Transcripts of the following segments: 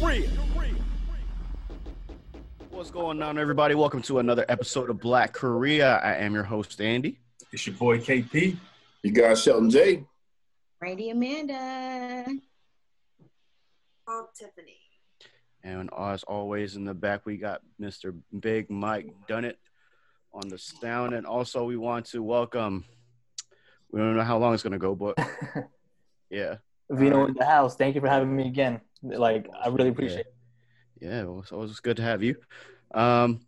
Korea, Korea. What's going on, everybody? Welcome to another episode of Black Korea. I am your host, Andy. It's your boy KP. You got Shelton J. Randy Amanda. Oh, Tiffany. And as always, in the back, we got Mr. Big Mike Dunnett on the sound. And also, we want to welcome, we don't know how long it's going to go, but yeah. V1no in the house. Thank you for having me again. Like, I really appreciate it. Yeah, well, it's always good to have you. Um,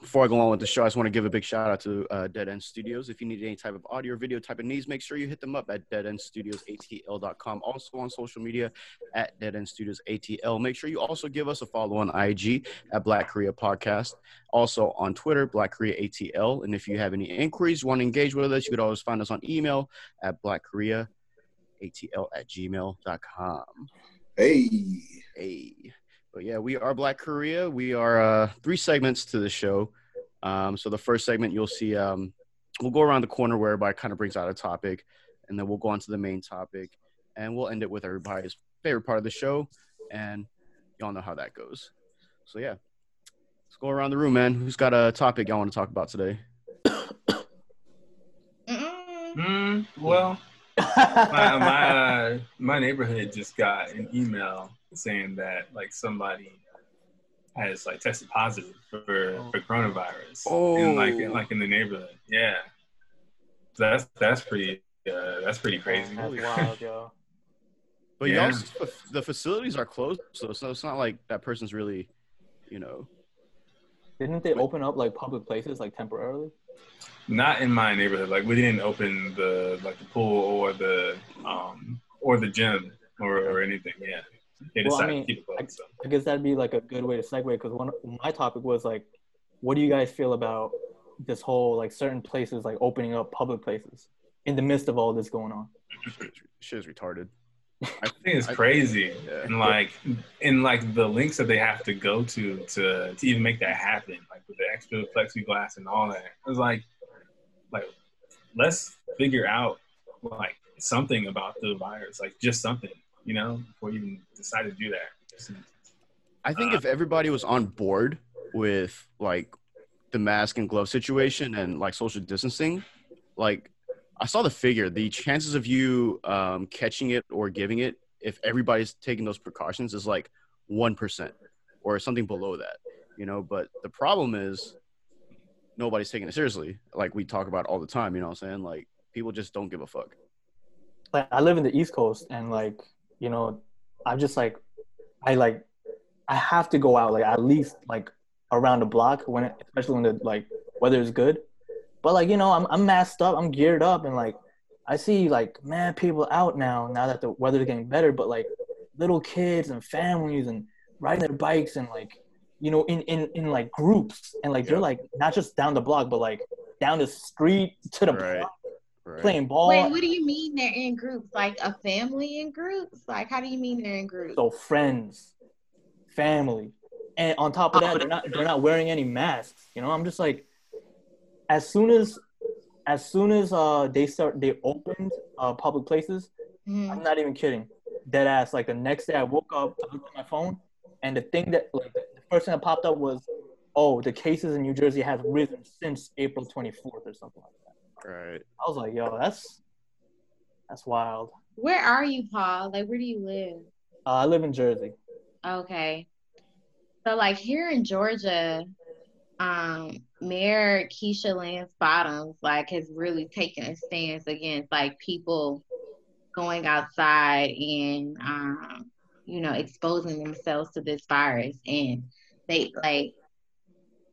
before I go on with the show, I just want to give a big shout out to uh, Dead End Studios. If you need any type of audio or video type of needs, make sure you hit them up at deadendstudiosatl.com. Also on social media at Dead End Studios ATL. Make sure you also give us a follow on IG at Black Korea Podcast. Also on Twitter, Black Korea ATL. And if you have any inquiries, want to engage with us, you could always find us on email at Black Korea ATL at gmail.com. Hey. Hey. But yeah, we are Black Korea. We are uh, three segments to the show. Um, so the first segment you'll see, um, we'll go around the corner where everybody kind of brings out a topic, and then we'll go on to the main topic, and we'll end it with everybody's favorite part of the show, and y'all know how that goes. So yeah, let's go around the room, man. Who's got a topic y'all want to talk about today? Mm, well, my my, uh, my neighborhood just got an email saying that like somebody has like tested positive for, for coronavirus. In, like in, Oh. like in the neighborhood. Yeah. So that's that's pretty uh, that's pretty crazy. That's wild, yo. But Yeah. y'all, the facilities are closed, so so it's not like that person's really, you know. Didn't they open up like public places like temporarily? Not in my neighborhood. Like we didn't open the like the pool or the um or the gym or, or anything. Yeah. They Well, I mean, to keep it closed. So. I guess that'd be like a good way to segue because one my topic was like, what do you guys feel about this whole like certain places like opening up public places in the midst of all this going on? Shit is retarded. I think it's crazy, Yeah. and like, and like the links that they have to go to to to even make that happen, like with the extra plexiglass and all that. It's like, like, let's figure out like something about the virus, like just something, you know, before you even decide to do that. I think uh, if everybody was on board with like the mask and glove situation and like social distancing, like I saw the figure, the chances of you um, catching it or giving it, if everybody's taking those precautions, is like one percent or something below that, you know. But the problem is nobody's taking it seriously, like we talk about all the time. You know what I'm saying? Like people just don't give a fuck. Like I live in the East Coast and like you know, I'm just like, I like, I have to go out like at least like around the block when especially when the like weather is good. But like you know, I'm I'm masked up, I'm geared up, and like I see like man people out now now that the weather's getting better. But like little kids and families and riding their bikes and like you know in in in like groups and like they're like not just down the block but like down the street to the Right. block Right. playing ball. Wait, what do you mean they're in groups? Like a family in groups? Like how do you mean they're in groups? So friends, family, and on top of oh, that, they're not they're not wearing any masks. You know, I'm just like, as soon as, as soon as uh they start they opened uh public places, Mhm. I'm not even kidding, dead ass. Like the next day, I woke up, I looked at my phone, and the thing that like the first thing that popped up was, oh, the cases in New Jersey have risen since April 24th or something like that. Right. I was like, yo, that's that's wild. Where are you, Paul? Like where do you live? Uh, I live in Jersey. Okay. So like here in Georgia, um, Mayor Keisha Lance Bottoms like has really taken a stance against like people going outside and um, you know, exposing themselves to this virus and they like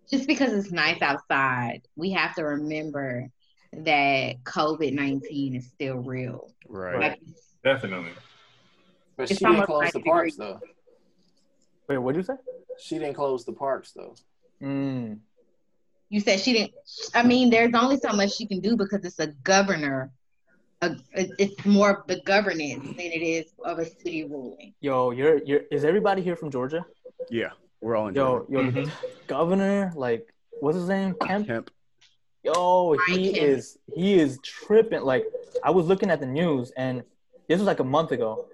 just because it's nice outside, we have to remember that COVID nineteen is still real. Right. Like Definitely. But she didn't close 90 the parks though. Wait, what'd you say? She didn't close the parks though. Mm. You said she didn't. I mean, there's only so much she can do because it's a governor. A, it's more of the governance than it is of a city ruling. Yo, you're you're is everybody here from Georgia? Yeah, we're all in. Yo, yo, Mhm. governor, like what's his name? Kemp? Kemp. Yo, he Kemp. is he is tripping. Like I was looking at the news and this was like a month ago.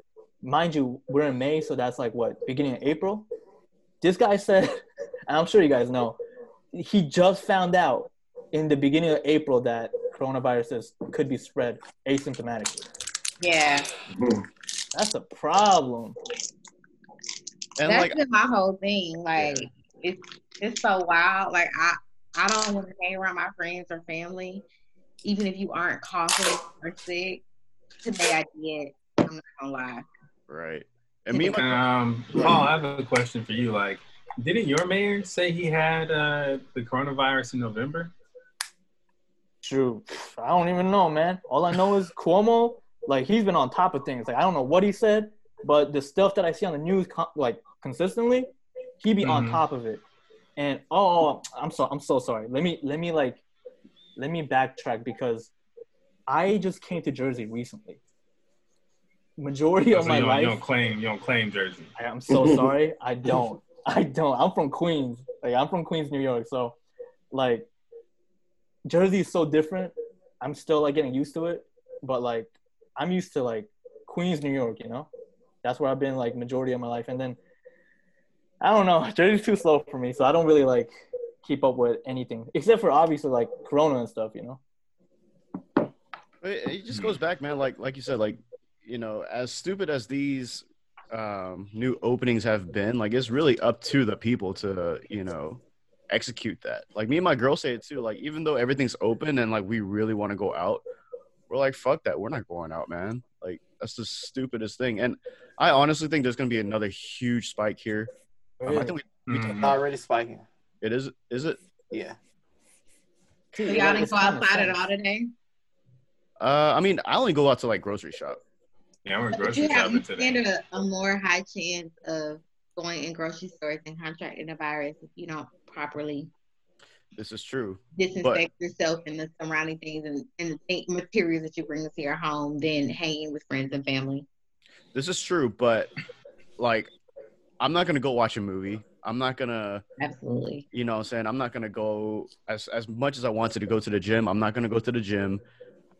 Mind you, we're in May, so that's like what, beginning of April? This guy said, and I'm sure you guys know, he just found out in the beginning of April that coronavirus is, could be spread asymptomatically. Yeah, That's a problem. And that's like, been my whole thing. Like it's it's so wild. Like I I don't want to hang around my friends or family, even if you aren't coughing or sick. Today I did. I'm not gonna lie. right. And me and Um, Paul, I have a question for you. Like, didn't your mayor say he had uh, the coronavirus in November? True. I don't even know, man. All I know is Cuomo, like he's been on top of things. Like I don't know what he said, but the stuff that I see on the news, like consistently, he be on Mhm. top of it. And oh, I'm so I'm so sorry. Let me let me like let me backtrack because I just came to Jersey recently. Majority of So my you, life, you don't claim you don't claim Jersey. I- I'm so sorry. I don't. I don't. I'm from Queens. Like I'm from Queens, New York. So, like, Jersey is so different. I'm still like getting used to it, but like, I'm used to like Queens, New York. You know, that's where I've been like majority of my life. And then, I don't know. Jersey's too slow for me, so I don't really like keep up with anything except for obviously like Corona and stuff. You know. It, it just goes back, man. Like like you said, like you know, as stupid as these um, new openings have been, like it's really up to the people to you know execute that. Like me and my girl say it too. Like even though everything's open and like we really want to go out, we're like fuck that. We're not going out, man. Like that's the stupidest thing. And I honestly think there's gonna be another huge spike here. Um, I think we, we Mhm. It's already spiking. it is. Is it? Yeah. So y'all didn't go kinda outside at all today. Uh, I mean, I only go out to like grocery shop. Yeah, I went But grocery you have you today. stand a, a more high chance of going in grocery stores and contracting the virus if you don't properly This is true. disinfect yourself and the surrounding things and, and the th- materials that you bring into your home than hanging with friends and family. This is true, but like, I'm not gonna go watch a movie. I'm not gonna, Absolutely. you know, what I'm saying I'm not gonna go as as much as I wanted to go to the gym. I'm not gonna go to the gym.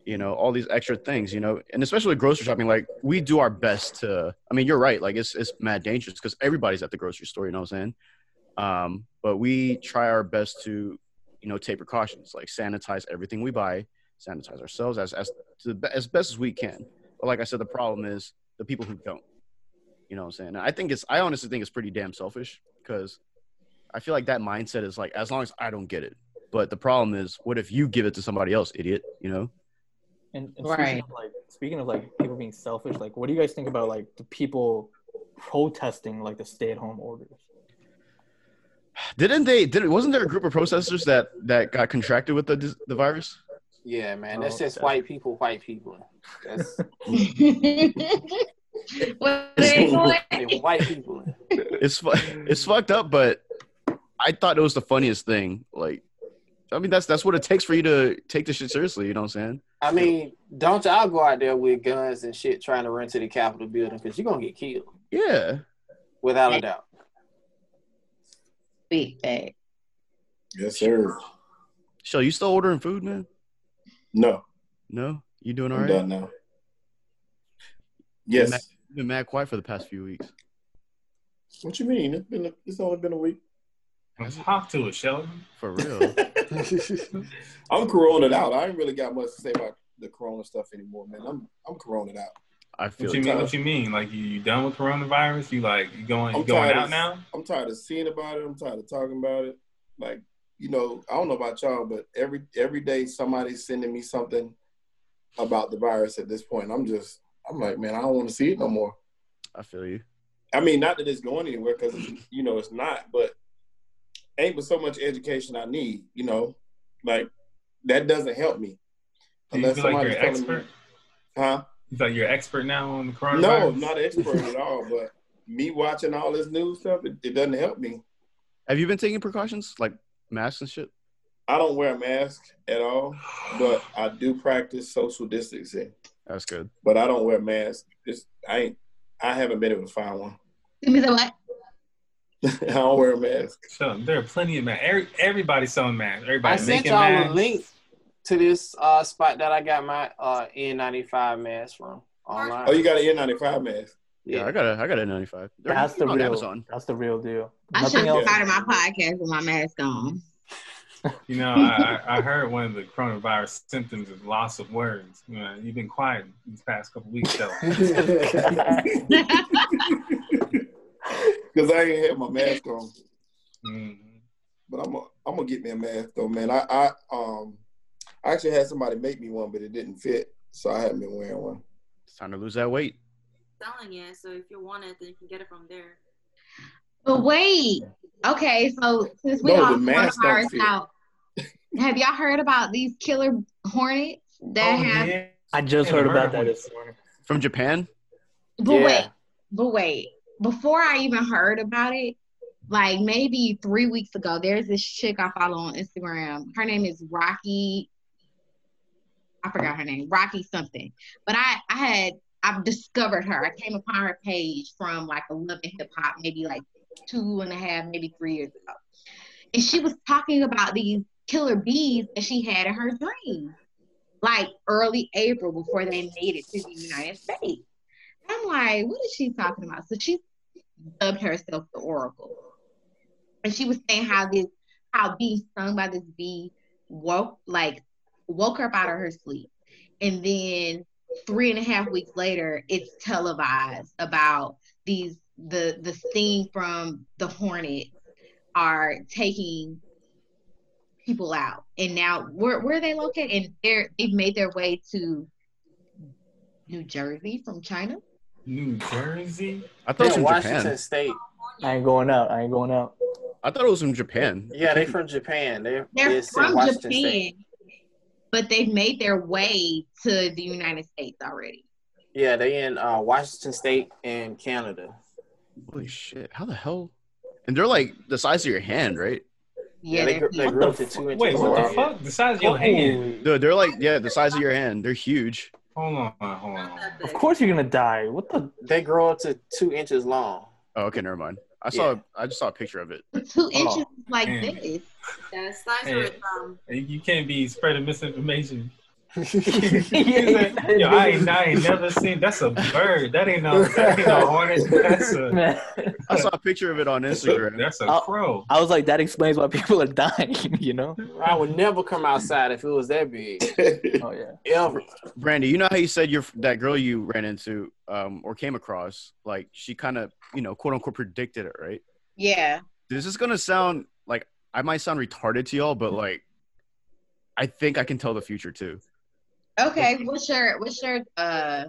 You know, all these extra things. You know, and especially grocery shopping, like we do our best to. I mean, you're right. Like it's it's mad dangerous because everybody's at the grocery store. You know what I'm saying? Um, but we try our best to, you know, take precautions like sanitize everything we buy, sanitize ourselves as as to the, as best as we can. But like I said, the problem is the people who don't. You know what I'm saying? And I think it's I honestly think it's pretty damn selfish because I feel like that mindset is like as long as I don't get it. But the problem is, what if you give it to somebody else, idiot? You know? And, and Right. speaking of like speaking of like people being selfish, like what do you guys think about like the people protesting like the stay at home orders? Didn't they? Did wasn't there a group of protesters that that got contracted with the the virus? Yeah, man. Oh, that's Oh, just okay. white people, white people. That's what are they doing? they white people. It's it's fucked up, but I thought it was the funniest thing. Like, I mean, that's that's what it takes for you to take this shit seriously. You know what I'm saying? I mean, don't y'all go out there with guns and shit trying to run to the Capitol building because you're gonna get killed Yeah. without a doubt. Big bag. Yes, sir. So you still ordering food, man? No, No, you doing all I'm right? done now. Yes. You've been mad quiet for the past few weeks. What you mean? It's been. A, it's only been a week. Talk to it, Sheldon. For real. I'm coroned out. I ain't really got much to say about the corona stuff anymore, man. I'm I'm coroned out. I feel What you it. mean? What you mean? Like you, you done with coronavirus? You like you going? You I'm going tired out of- now? I'm tired of seeing about it. I'm tired of talking about it. Like, you know, I don't know about y'all, but every every day somebody's sending me something about the virus at this point. I'm just, I'm like, man, I don't want to see it no more. I feel you. I mean, not that it's going anywhere because you know it's not, but ain't but so much education I need. You know, like that doesn't help me Do you feel like you're an telling expert? me, huh? You thought you're an expert now on the coronavirus? No, I'm not an expert at all. But me watching all this news stuff, it, it doesn't help me. Have you been taking precautions like masks and shit? I don't wear a mask at all, but I do practice social distancing. That's good. But I don't wear masks. mask. It's, I ain't. I haven't been able to find one. Give me the what? I don't wear a mask. So there are plenty of masks. Every, everybody's selling masks. Everybody I Everybody's sent y'all masks. a link to this uh, spot that I got my uh, N95 mask from online. Oh, you got an N95 mask. Yeah, I got a I got a 95. They're That's the real. Amazon. That's the real deal. I Nothing should else. have started my podcast with my mask on. You know, I, I I heard one of the coronavirus symptoms is loss of words. You know, you've been quiet these past couple weeks, though. Because I ain't had my mask on. Mhm. But I'm gonna I'm gonna get me a mask though, man. I, I um I actually had somebody make me one, but it didn't fit, so I haven't been wearing one. It's time to lose that weight. selling it, so if you want it, then you can get it from there. But wait, okay, so since we No, all don't coronavirus fit. out, have y'all heard about these killer hornets that Oh, have? yeah. I just heard heard about that this morning. From Japan? But Yeah. wait, but wait. Before I even heard about it, like maybe three weeks ago, there's this chick I follow on Instagram. Her name is Rocky. I forgot her name, Rocky something. But I, I had, I've discovered her. I came upon her page from like a Love and Hip Hop, maybe like two and a half, maybe three years ago. And she was talking about these killer bees that she had in her dream, like early April before they made it to the United States. I'm like, what is she talking about? So she dubbed herself the Oracle. And she was saying how this how being stung by this bee woke like woke her up out of her sleep. And then three and a half weeks later, it's televised about these the the sting from the hornet are taking people out. And now where where are they located? And they're they've made their way to New Jersey from China. New Jersey. I thought it was Yeah, from Washington Japan. State. I ain't going out. I ain't going out. I thought it was from Japan. Yeah, they're from Japan. They're, They're from Washington Japan, State. but they've made their way to the United States already. Yeah, they in uh, Washington State and Canada. Holy shit! How the hell? And they're like the size of your hand, right? Yeah, they, they're gr- they grew up to two inches. Wait, what the fuck? The size of your hand? Dude, they're like yeah, the size of your hand. They're huge. Hold on, hold on. Of course you're gonna die. What the? They grow up to two inches long. Oh, okay, never mind. I saw. I just saw a picture of it. two inches like man. this. Yeah, it's size Hey. of it, um, You you can't be spreading misinformation. Yeah, Yo, I ain't, I ain't never seen. That's a bird. That ain't no. That ain't no hornet. That's a. Man. I saw a picture of it on Instagram. That's a crow. I was like, that explains why people are dying. You know? I would never come outside if it was that big. Oh yeah. Ever. Brandy, you know how you said your that girl you ran into um, or came across, like she kind of you know quote unquote predicted it, right? Yeah. This is gonna sound like I might sound retarded to y'all, but like I think I can tell the future too. Okay. What's your what's your uh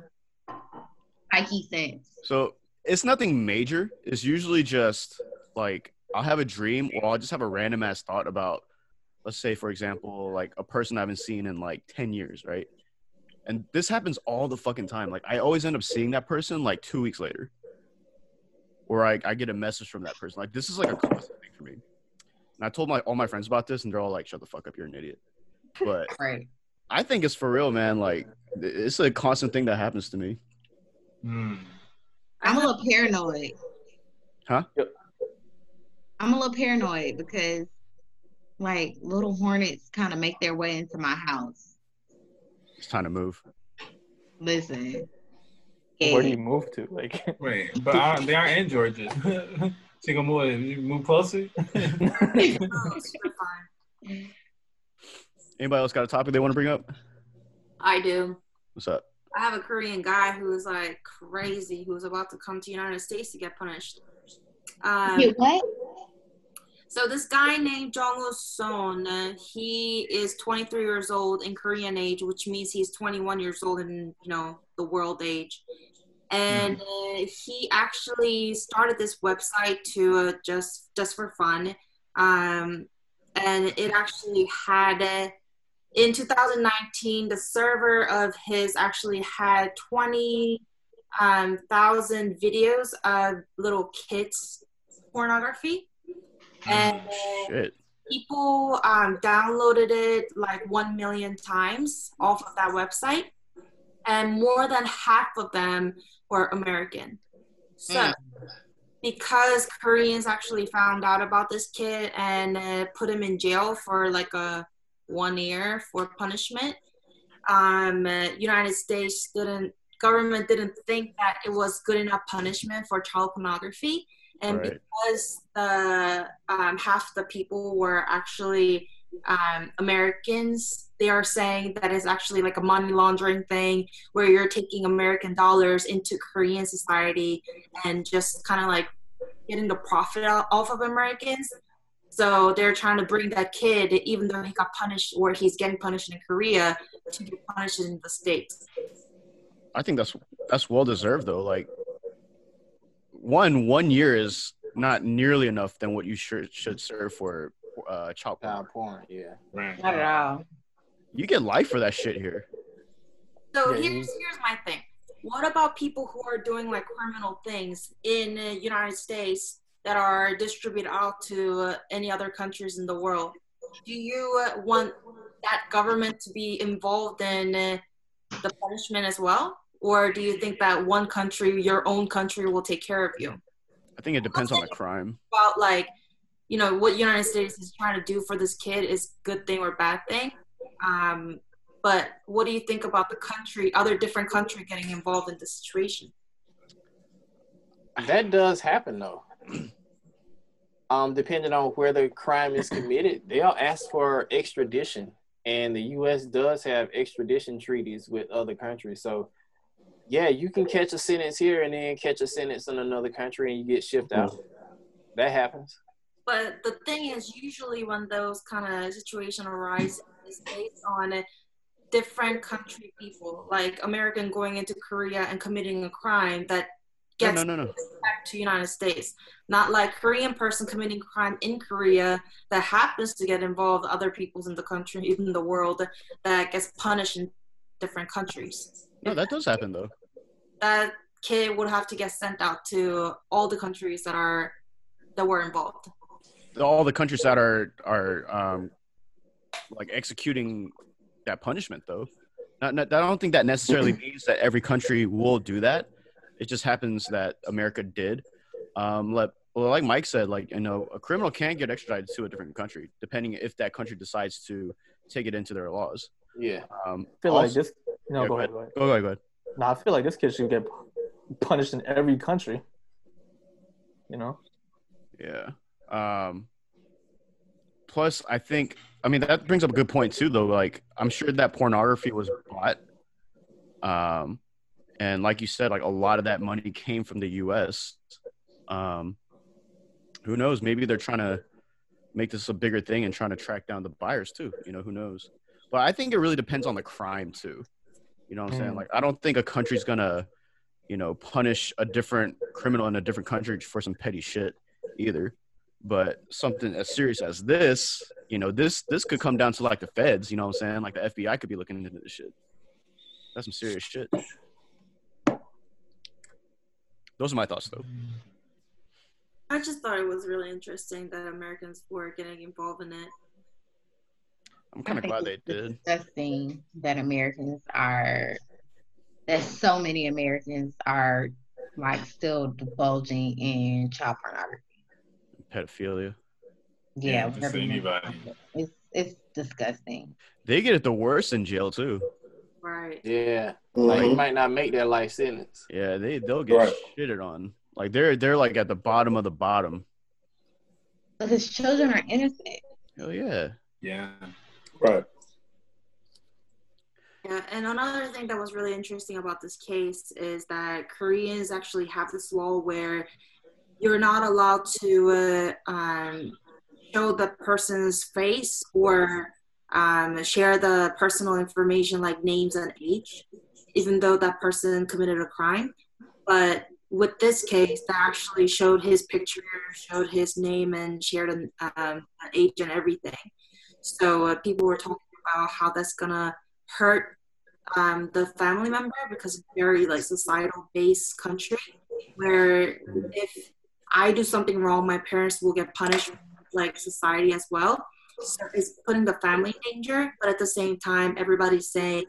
psyche sense? So it's nothing major. It's usually just like I'll have a dream or I'll just have a random ass thought about, let's say, for example, like a person I haven't seen in like 10 years, right? And this happens all the fucking time. Like I always end up seeing that person like two weeks later. Or I, I get a message from that person. Like this is like a constant thing for me. And I told my all my friends about this and they're all like, shut the fuck up, you're an idiot. But Right. I think it's for real, man. Like it's a constant thing that happens to me. Hmm. I'm a little paranoid. Huh? I'm a little paranoid because like little hornets kind of make their way into my house. It's time to move. Listen. Where do you move to? Like, Wait, but aren't, they aren't in Georgia. she gonna move, you move closer. oh, super fun. Anybody else got a topic they want to bring up? I do. What's up? I have a Korean guy who is like crazy, who was about to come to the United States to get punished. Um, Wait, what? So this guy named Jong Woo Son, he is 23 years old in Korean age, which means he's 21 years old in you know the world age. And uh, he actually started this website to uh, just just for fun, um, and it actually had uh, in 2019, the server of his actually had 20 um, videos of little kids pornography, and Shit. people um, downloaded it like one million times off of that website, and more than half of them were American. So, Mm. because Koreans actually found out about this kid and uh, put him in jail for like a one year for punishment, um, uh, United States didn't government didn't think that it was good enough punishment for child pornography, and Right. because the um, half the people were actually um, Americans, they are saying that it's actually like a money laundering thing where you're taking American dollars into Korean society and just kind of like getting the profit off of Americans. So they're trying to bring that kid, even though he got punished or he's getting punished in Korea, to get punished in the states. I think that's that's well deserved though. Like one one year is not nearly enough than what you should should serve for uh child porn. Child porn, yeah. Right. Not at all. You get life for that shit here. So here's here's my thing. What about people who are doing like criminal things in the United States that are distributed out to uh, any other countries in the world? Do you uh, want that government to be involved in uh, the punishment as well, or do you think that one country, your own country, will take care of you? I think it depends on the crime. About like, you know, what United States is trying to do for this kid is good thing or bad thing. Um, but what do you think about the country, other different country getting involved in the situation? That does happen though. Um, depending on where the crime is committed, they'll ask for extradition, and the U.S. does have extradition treaties with other countries. So, yeah, you can catch a sentence here and then catch a sentence in another country, and you get shipped out. That happens. But the thing is, usually when those kind of situations arise, it's based on a different country people, like American going into Korea and committing a crime that No, gets no, no, no. back to United States. Not like Korean person committing crime in Korea that happens to get involved other peoples in the country, even the world, that gets punished in different countries. No, that does happen though. That kid would have to get sent out to all the countries that are that were involved. All the countries that are are um like executing that punishment though. Not, not I don't think that necessarily means that every country will do that. It just happens that America did. Um, let, well, like Mike said, like you know, a criminal can get extradited to a different country, depending if that country decides to take it into their laws. Yeah. Um, I feel like this. No, Yeah, go ahead. Go ahead. Go ahead, go ahead. No, I feel like this kid should get punished in every country. You know. Yeah. Um, plus, I think, I mean, that brings up a good point too, though. Like, I'm sure that pornography was bought. Um, and like you said, like a lot of that money came from the U.S. Um, who knows? Maybe they're trying to make this a bigger thing and trying to track down the buyers too. You know, who knows? But I think it really depends on the crime too. You know what I'm saying? Mm. Like, I don't think a country's gonna, you know, punish a different criminal in a different country for some petty shit either. But something as serious as this, you know, this this could come down to like the feds. You know what I'm saying? Like the FBI could be looking into this shit. That's some serious shit. Those are my thoughts, though. I just thought it was really interesting that Americans were getting involved in it. I'm kind of glad they did. disgusting that Americans are that so many Americans are like still divulging in child pornography. Pedophilia. Yeah, Yeah, whatever anybody. want to call it. It's it's disgusting. They get it the worst in jail too. Right. Yeah. Like you might not make that life sentence. Yeah, they they'll get Right. shitted on. Like they're they're like at the bottom of the bottom. Because children are innocent. Hell yeah. Yeah. Right. Yeah, and another thing that was really interesting about this case is that Koreans actually have this law where you're not allowed to uh, um, show the person's face or um, share the personal information like names and age, even though that person committed a crime. But with this case, that actually showed his picture, showed his name, and shared an um, age and everything. So uh, people were talking about how that's gonna hurt um, the family member because it's very like societal based country where if I do something wrong, my parents will get punished like society as well. So it's putting the family in danger, but at the same time, everybody's saying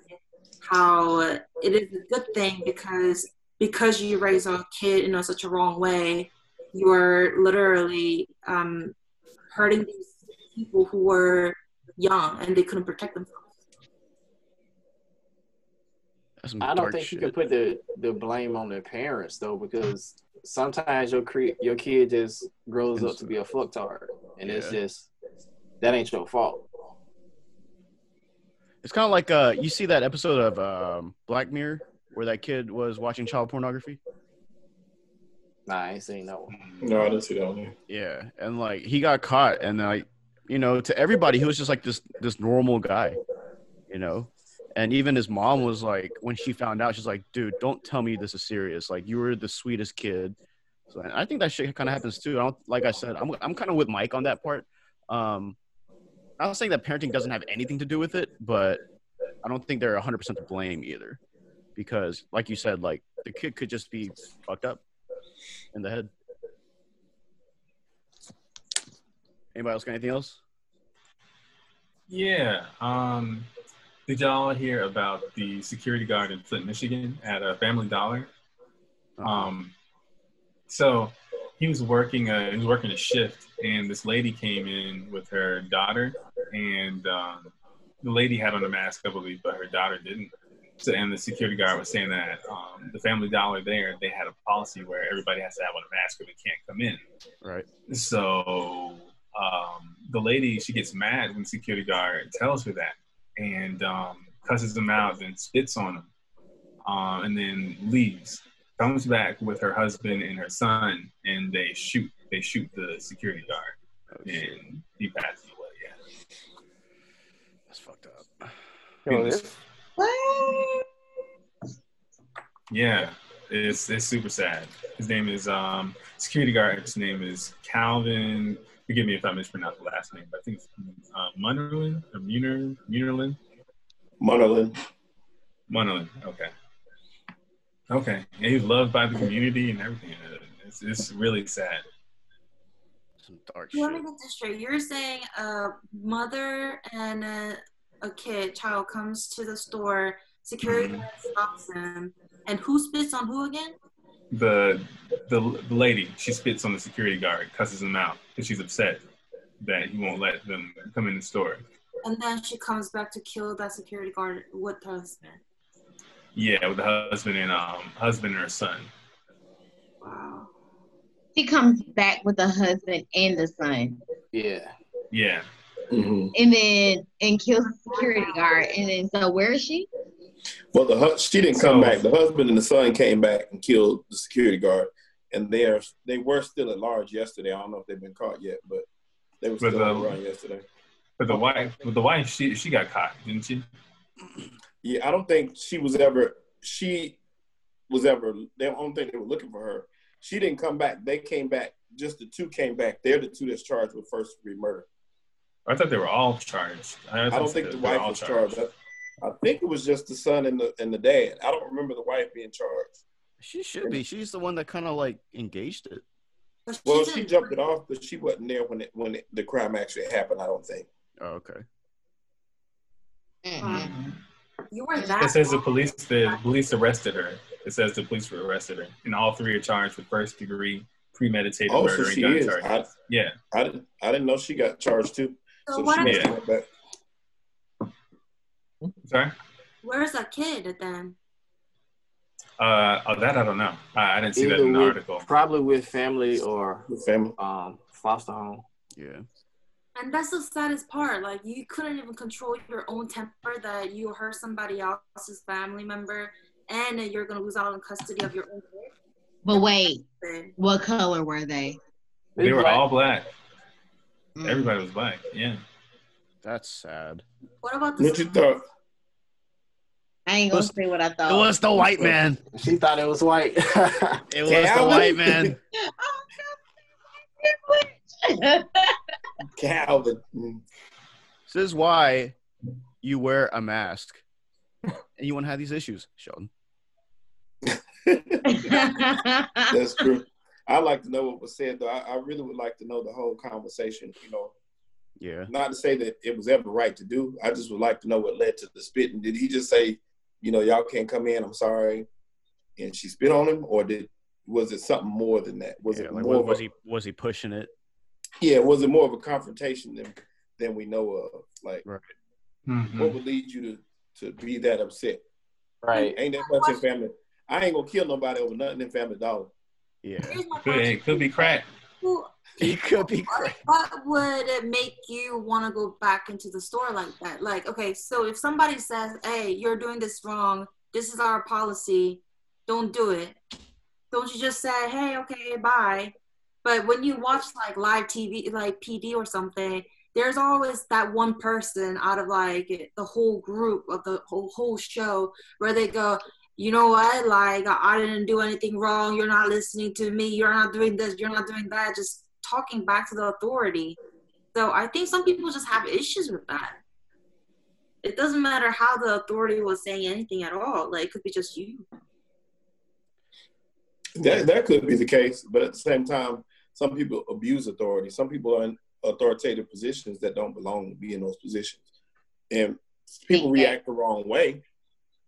how it is a good thing because because you raise a kid in a, such a wrong way, you are literally um, hurting these people who were young and they couldn't protect themselves. I don't dark think you can put the, the blame on the parents though, because sometimes your cre- your kid just grows up to be a fucktard, and it's just that ain't your fault. It's kind of like uh, you see that episode of um, Black Mirror where that kid was watching child pornography. Nah, I ain't seen that one. No, I didn't see that one. Yeah, and like he got caught, and like you know, to everybody, he was just like this this normal guy, you know. And even his mom was like, when she found out, she's like, "Dude, don't tell me this is serious. Like, you were the sweetest kid." So I think that shit kind of happens too. I don't, like I said, I'm I'm kind of with Mike on that part. Um, I'm not saying that parenting doesn't have anything to do with it, but I don't think they're 100 percent to blame either, because like you said, like the kid could just be fucked up in the head. Anybody else got anything else? Yeah. Um, did y'all hear about the security guard in Flint, Michigan at a Family Dollar? Um, so he was working a he was working a shift, and this lady came in with her daughter, and um, the lady had on a mask, I believe, but her daughter didn't. So, and the security guard was saying that um, the Family Dollar there they had a policy where everybody has to have on a mask or they can't come in. right. So um, the lady she gets mad when the security guard tells her that, and um, cusses him out, then spits on him, um, and then leaves. Comes back with her husband and her son, and they shoot. They shoot the security guard, Oh, and he passes away. Yeah. That's fucked up. Yo, this- What? Yeah, it's it's super sad. His name is um security guard's name is Calvin. Forgive me if I mispronounce the last name, but I think it's uh, Munnerlin or Muner Munerlin. Monolin. Munnerlin. Okay. Okay, and he's loved by the community and everything. It's it's really sad. Some dark Let me shit. get this straight. You're saying a mother and a, a kid, child comes to the store, security Mhm. stops them, and who spits on who again? The, the the lady she spits on the security guard, cusses him out because she's upset that he won't let them come in the store. And then she comes back to kill that security guard with her husband. Yeah, with the husband and um husband and her son. Wow. She comes back with the husband and the son, yeah. Yeah. hmm and then and kills the security guard. And then so where is she? Well, the hu- she didn't come So- back. The husband and the son came back and killed the security guard, and they are they were still at large yesterday. I don't know if they've been caught yet, but they were still on the- the yesterday. But the wife, but the wife, she she got caught, didn't she? Yeah, I don't think she was ever she was ever. They don't think they were looking for her. She didn't come back. They came back. Just the two came back. They're the two that's charged with first degree murder. I thought they were all charged. I don't think the wife was charged. I, I think it was just the son and the and the dad. I don't remember the wife being charged. She should be. She's the one that kind of like engaged it. Well, she jumped it off, but she wasn't there when it when it, the crime actually happened. I don't think. Oh, okay. Mm-mm. You were that. It says the police the police arrested her. It says the police were arrested her, and all three are charged with first degree premeditated Oh, murder so and she gun is. I, yeah, I didn't I didn't know she got charged too. so So what? she if- must back. sorry. Where's that kid then? Uh, oh, that I don't know. I, I didn't see that in the with- article. Probably with family or The family. um foster home. Yeah. And that's the saddest part. Like you couldn't even control your own temper that you hurt somebody else's family member, and you're gonna lose out on custody of your own kid. But wait, what color were they? They were all black. Mm. Everybody was black. Yeah. That's sad. What about the What you thought? I ain't gonna Was- say what I thought. It was the white man. She thought it was white. It was the white man. Calvin. This is why you wear a mask, and you won't have these issues, Sheldon. That's true. I'd like to know what was said, though. I, I really would like to know the whole conversation. You know, Yeah. not to say that it was ever right to do. I just would like to know what led to the spitting. Did he just say, you know, y'all can't come in? I'm sorry, and she spit on him, or did was it something more than that? Was yeah, it like, more? was, was he was he pushing it? Yeah, was it more of a confrontation than than we know of? Like, Right. Mhm. what would lead you to to be that upset? Right. Ain't that much in family? I ain't gonna kill nobody over nothing in Family Dollar. Yeah. Could, question. it could be crack. Who- He could be what, what would it make you want to go back into the store like that? Like, okay, so if somebody says, "Hey, you're doing this wrong. This is our policy. Don't do it." Don't you just say, "Hey, okay, bye"? But when you watch like live TV, like PD or something, there's always that one person out of like the whole group of the whole whole show where they go, you know what? Like I didn't do anything wrong. You're not listening to me. You're not doing this. You're not doing that. Just talking back to the authority. So I think some people just have issues with that. It doesn't matter how the authority was saying anything at all. Like it could be just you. That that could be the case, but at the same time, some people abuse authority. Some people are in authoritative positions that don't belong to be in those positions, and people react the wrong way.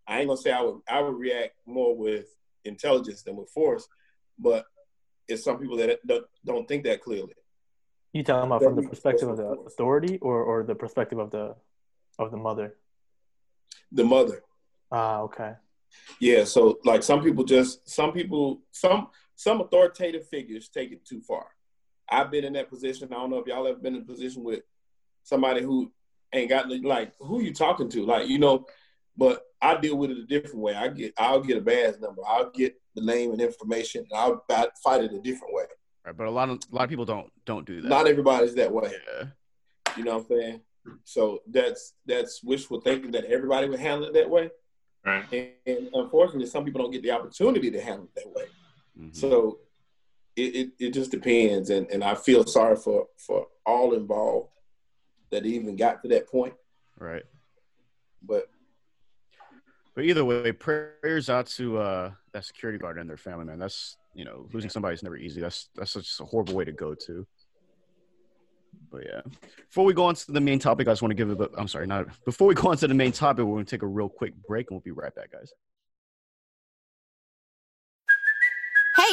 I ain't gonna say I would I would react more with intelligence than with force, but it's some people that don't, don't think that clearly. You talking about from the perspective of the forceful. authority or, or the perspective of the of the mother? The mother, Ah, okay. Yeah. So like some people just some people some some authoritative figures take it too far. I've been in that position. I don't know if y'all ever been in a position with somebody who ain't got like who you talking to, like you know. But I deal with it a different way. I get I'll get a badge number. I'll get the name and information. And I'll fight it a different way. Right, but a lot of a lot of people don't don't do that. Not everybody's that way. yeah. You know what I'm saying? So that's that's wishful thinking that everybody would handle it that way. Right. And, and unfortunately, some people don't get the opportunity to handle it that way. Mhm. So it, it, it just depends. And, and I feel sorry for, for all involved that even got to that point. right. But But either way, prayers out to uh, that security guard and their family, man. That's you know, losing somebody is never easy. That's that's just a horrible way to go to. But yeah, before we go on to the main topic, I just want to give a. I'm sorry, not before we go on to the main topic. We're going to take a real quick break, and we'll be right back, guys.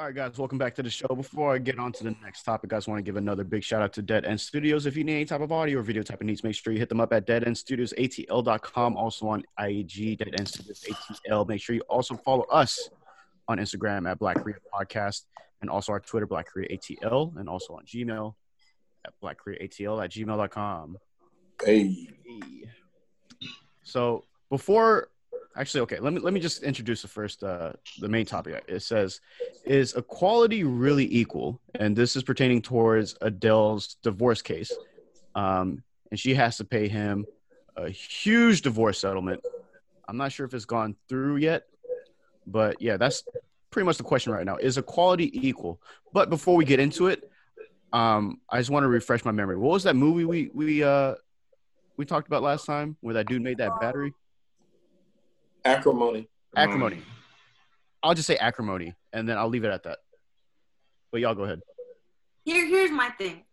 All right, guys, welcome back to the show. Before I get on to the next topic, I just want to give another big shout out to Dead End Studios. If you need any type of audio or video type of needs, make sure you hit them up at deadendstudiosatl.com. Also on IAG, Dead End Studios ATL. Make sure you also follow us on Instagram at Black Korea Podcast and also our Twitter, Black Korea ATL, and also on Gmail at Black Korea ATL at gmail.com. hey, So before actually okay, let me let me just introduce the first uh the main topic. It says, Is equality really equal? And this is pertaining towards Adele's divorce case. Um and she has to pay him a huge divorce settlement. I'm not sure if it's gone through yet, but yeah, that's pretty much the question right now. Is equality equal? But before we get into it, um, I just want to refresh my memory. What was that movie we we uh we talked about last time where that dude made that battery? Acrimony. Acrimony. I'll just say acrimony, and then I'll leave it at that. But y'all go ahead. Here, here's my thing.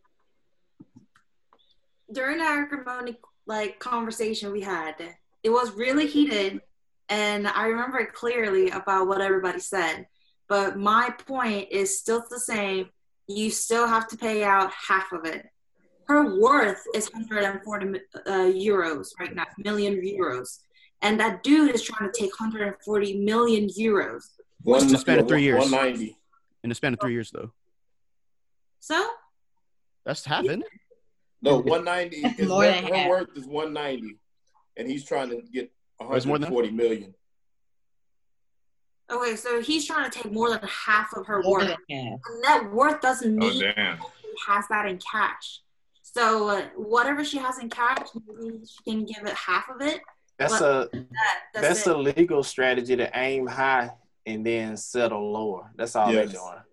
During our acrimony like conversation we had, it was really heated, and I remember it clearly about what everybody said. But my point is still the same. You still have to pay out half of it. Her worth is 140 uh, euros right now, million euros, and that dude is trying to take 140 million euros. One, the span of three years. 190. In the span of three years, though, So that's half. No, 190 is More her, than her half. worth is 190, and he's trying to get Oh, more than 140 million. Okay, so he's trying to take more than half of her More worth. than half. Net worth doesn't Oh mean damn. she has that in cash. So uh, whatever she has in cash, maybe she can give it half of it. That's Well, a That, that's, that's a legal strategy to aim high and then settle lower. That's all Yes. they're doing.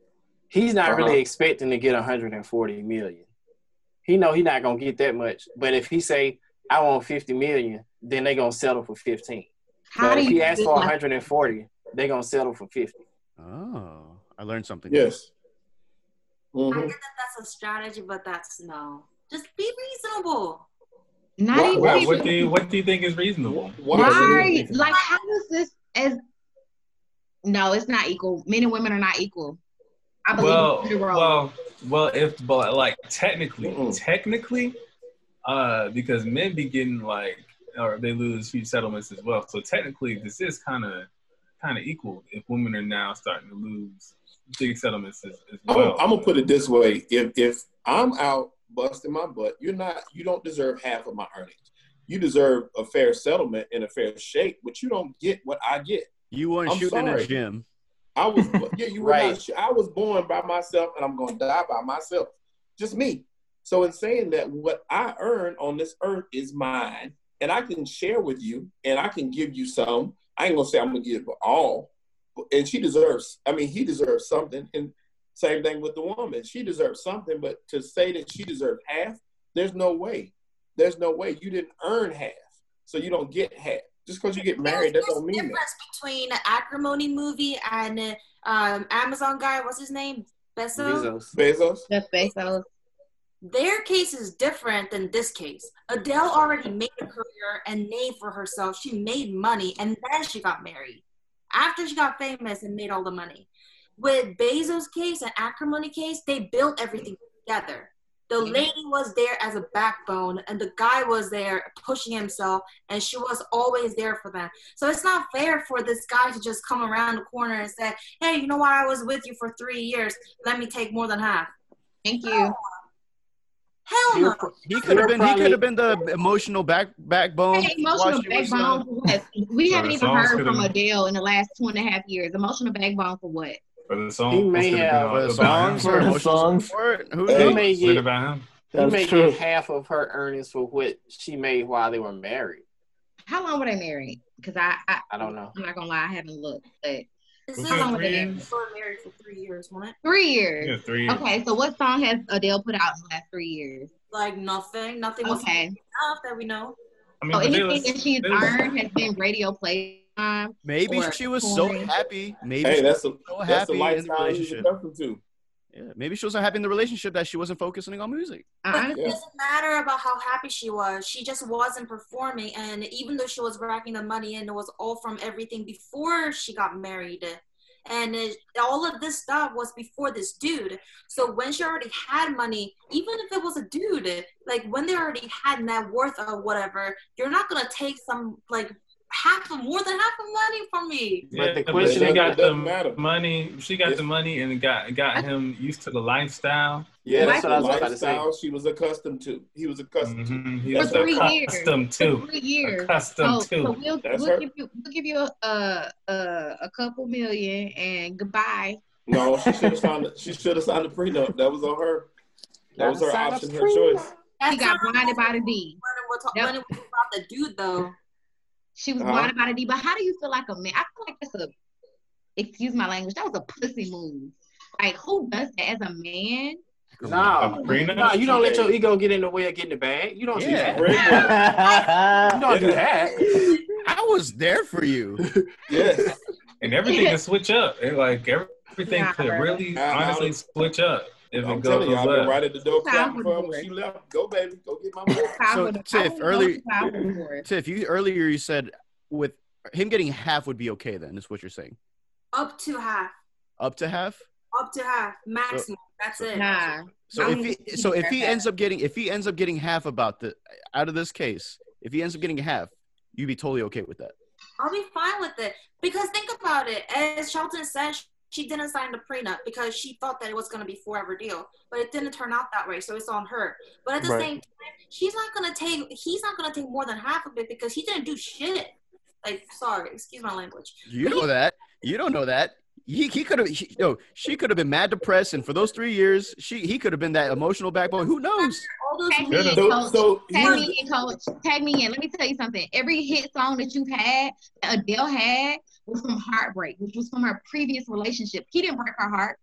He's not Uh-huh. really expecting to get 140 million. He know he's not gonna get that much. But if he say I want 50 million, then they gonna settle for 15. How but do if you he asks feel for like- 140, they gonna settle for 50. Oh, I learned something. Yes. I Mhm. get that that's a strategy, but that's no. Just be reasonable. Not Why- even why What, what do you what do you think is reasonable? Why? Why? Like, how is this as? No, it's not equal. Men and women are not equal. I believe Well, in the role. well, well. If but like technically, Mm-mm. technically, uh, because men be getting like, or they lose huge settlements as well. So technically, this is kind of kind of equal. If women are now starting to lose big settlements as, as I'm. I'm gonna put it this way: if if I'm out busting my butt, you're not. You don't deserve half of my earnings. You deserve a fair settlement and a fair shake, but you don't get what I get. You weren't I'm shooting in sorry. a gym. I was yeah, you were Right. not. I was born by myself, and I'm gonna die by myself. Just me. So in saying that, what I earn on this earth is mine, and I can share with you, and I can give you some. I ain't gonna say I'm gonna give all, and she deserves. I mean, he deserves something, and same thing with the woman. She deserves something, but to say that she deserves half, there's no way. There's no way. You didn't earn half, so you don't get half. Just because you get married, that There's don't a mean that. difference between an acrimony movie and um, Amazon guy. What's his name? Bezos. Bezos. Bezos. Jeff Bezos. Their case is different than this case. Adele already made a career and name for herself. She made money and then she got married. After she got famous and made all the money. With Bezos' case and acrimony case, they built everything together. The lady was there as a backbone, and the guy was there pushing himself, and she was always there for them. So it's not fair for this guy to just come around the corner and say, "Hey, you know what? I was with you for three years. Let me take more than half." Thank you. Hell no. He could have You're been. He could have been the emotional back backbone. Hey, emotional while was, uh, backbone for what? We haven't even heard from Adele in the last two and a half years. Emotional backbone for what? For the song, He may could have- been for the about songs For or the emotional songs. Who Hey. He knows? may get about him. he may true. get half of her earnings for what she made while they were married. How long were they married? Because I, I, I don't know. I'm not gonna lie, I haven't looked, but This Was is How it long like were they married? years? married for three years, wasn't? Three years. Yeah, three years. Okay, so what song has Adele put out in the last three years? Like nothing. Nothing was Okay, enough that we know. I mean, so anything was- that she's they was- earned has been radio play time. Maybe she was so happy. Maybe Hey, she that's a was so that's the happy in the relationship. accustomed to. Yeah, maybe she was so happy in the relationship that she wasn't focusing on music. I it honestly, doesn't matter about how happy she was. She just wasn't performing. And even though she was racking the money in, it was all from everything before she got married. And it, all of this stuff was before this dude. So when she already had money, even if it was a dude, like when they already had net worth or whatever, you're not going to take some, like, half of more than half of money from me. But Yeah, the but question she got it the doesn't matter. money. She got Yes. the money and got got him used to the lifestyle. Yeah, That's that's what I was about to say. lifestyle she was accustomed to. He was accustomed Mhm. He to. was For three accustomed For to. three years. Accustomed So, so to. we'll, That's we'll her. give you we'll give you a, a a a couple million and goodbye. No, she should have signed. She should have signed a prenup. That was on her. That was her Gotta sign a option, her prenup. choice. She That's got blinded by the D. when it was, Yep. when it was about the dude, though. She was Uh-huh. blinded by the D. But how do you feel like a man? I feel like that's a excuse my language. That was a pussy move. Like who does that as a man? No, A prenup? no, you don't let your ego get in the way of getting the bag. You don't do that. You don't do that. I was there for you. Yes. And everything can switch up. It, like everything Nah, could really I- I honestly switch up if I'm it telling goes you, I've been left. right at the door Time clapping for her when it. she left. Go, baby. Go get my money. Powerful to- Tiff, I early- it's powerful for it. Tiff, you earlier you said with him getting half would be okay. Then is what you're saying. Up to half. Up to half. Up to half. Maximum. That's it. Nah. So I if he so if he deserves ends up getting if he ends up getting half about the out of this case, if he ends up getting half, you'd be totally okay with that. I'll be fine with it because think about it. As Shelton said, she didn't sign the prenup because she thought that it was gonna be forever deal, but it didn't turn out that way. So it's on her. But at the Right. same time, she's not gonna take. He's not gonna take more than half of it because he didn't do shit. Like, sorry, excuse my language. You know that. You don't know that. He, he could have no. She could have been mad depressed, and for those three years, she he could have been that emotional backbone. Who knows? Tag me in, So, coach. so Tag me in, coach. Tag me in. Let me tell you something. Every hit song that you've had, that Adele had, was from Heartbreak, which was from her previous relationship. He didn't break her heart.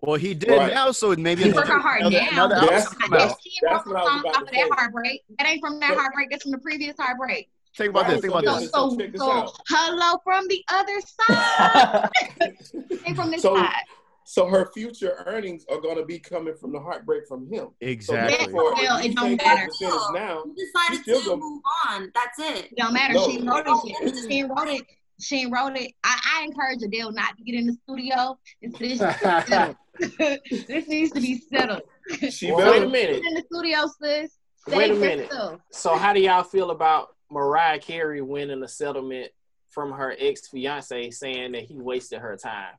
Well, he did Right. now, so maybe He broke her heart another, now. another That's- album's come that's- out. She that's wrote what I was songs about off to of that say. heartbreak. That ain't from that So- heartbreak. That's from the previous heartbreak. Think about this. Right, Think so about So, this. listen, so, check this so out. hello from the other side. Ain't from this So- side. so her future earnings are going to be coming from the heartbreak from him. So Exactly. therefore, if Well, you it don't take the matter. percentage now, You decided still to gonna- move on. That's it. It don't matter. No. She ain't wrote it. yet. She ain't wrote it. She ain't wrote it. I, I encourage Adele not to get in the studio. This, this, this needs to be settled. she Well, wait a minute. Get in the studio, sis. Wait a minute. yourself. So how do y'all feel about Mariah Carey winning a settlement from her ex fiance saying that he wasted her time?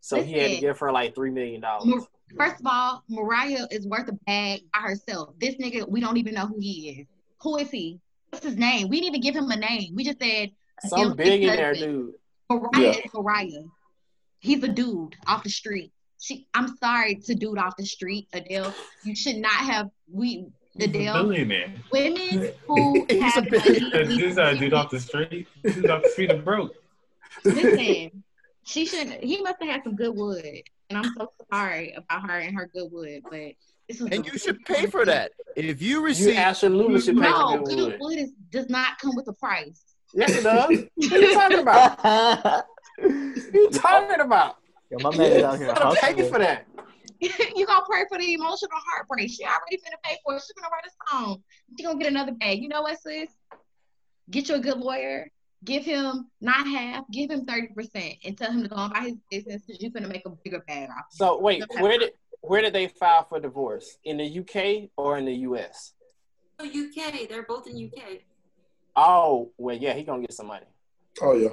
So he had to give her like three million dollars. First of all, Mariah is worth a bag by herself. This nigga, we don't even know who he is. Who is he? What's his name? We didn't even give him a name. We just said Some Adele's billionaire husband. dude. Mariah Yeah. is Mariah. He's a dude off the street. She, I'm sorry to dude off the street, Adele. You should not have we Adele. Billionaire. Women who He's a have billionaire. money. This uh, dude off the street. Dude off the street of broke. Listen, she shouldn't. He must have had some good wood, and I'm so sorry about her and her good wood. But this was And you should pay for that. If you You receive, absolutely should pay No, for good Goodwood. wood is, does not come with a price. Yes, it does. what are you talking about? What are you talking about? Yo, my man is out You here gotta pay hustling. for that. you gonna pray for the emotional heartbreak. She already finna pay for it. She gonna write a song. She gonna get another bag. You know what, sis? Get you a good lawyer. Give him not half. Give him thirty percent, and tell him to go on by his business because you finna make a bigger bag off. So wait, where did where did they file for divorce? In the UK or in the US? So UK, they're both in UK. Oh, well, yeah, he gonna get some money. Oh yeah.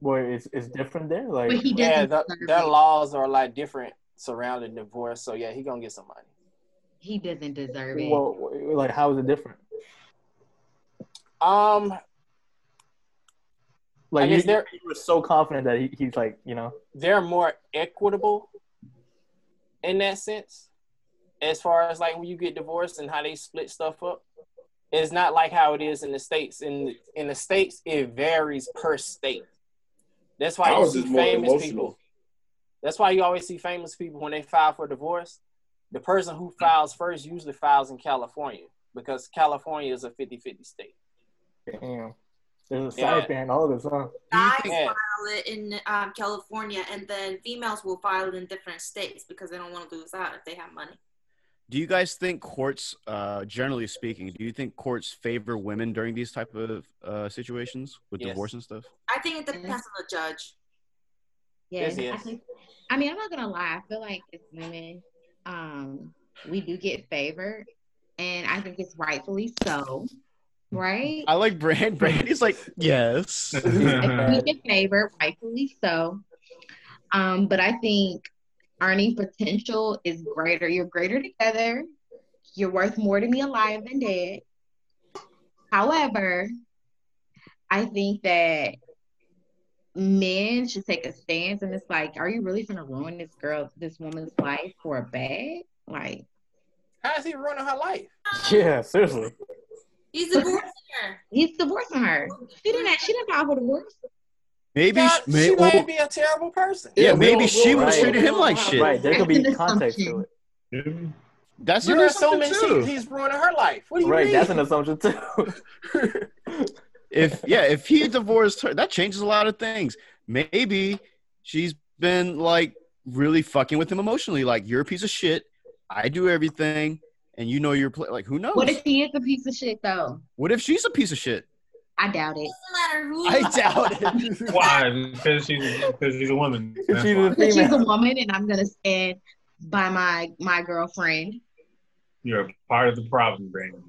Boy, it's it's different there. Like But he Yeah, doesn't. the, their laws are like different surrounding divorce. So yeah, he gonna get some money. He doesn't deserve it. well, like how is it different? Um, Like I you, guess they're- you were so confident that he, he's like, you know, they're more equitable in that sense. As far as like when you get divorced and how they split stuff up, it's not like how it is in the states. In in the states, it varies per state. That's why you see famous emotional. people. That's why you always see famous people when they file for divorce. The person who files first usually files in California because California is a 50-50 state. damn. There's a Yeah. science all of this, huh? Guys Yeah. file it in um, California, and then females will file it in different states because they don't want to lose out if they have money. Do you guys think courts, uh, generally speaking, do you think courts favor women during these type of uh, situations with Yes. divorce and stuff? I think it depends on the judge. Yes, Yes, yes. I, think, I mean, I'm not gonna lie. I feel like as women, um, we do get favored, and I think it's rightfully so, right? I like Brand. Brandy's like, yes. I think we get favored, rightfully so. Um, but I think earning potential is greater. You're greater together. You're worth more to me alive than dead. However, I think that men should take a stance and it's like, are you really gonna ruin this girl, this woman's life for a bag? Like, How is he ruining her life? Yeah, seriously. He's divorcing her. he's divorcing her. She didn't she didn't file for divorce. Maybe, God, sh- may, she oh, might be a terrible person. yeah, Yeah, we maybe don't- she we would have don't- treated him like shit. Right, there could be context to assumption. it. That's an You're assumption assuming too. she, he's ruining her life. What do you mean? Right, mean? that's an assumption too. if yeah, if he divorced her, that changes a lot of things. Maybe she's been like really fucking with him emotionally. Like you're a piece of shit. I do everything, and you know you're pl- like who knows? What if he is a piece of shit though? What if she's a piece of shit? I doubt it. Doesn't matter who. I doubt it. Why? Because she's because she's a woman. She's a But she's a woman and I'm gonna stand by my my girlfriend. You're a part of the problem, Brandon.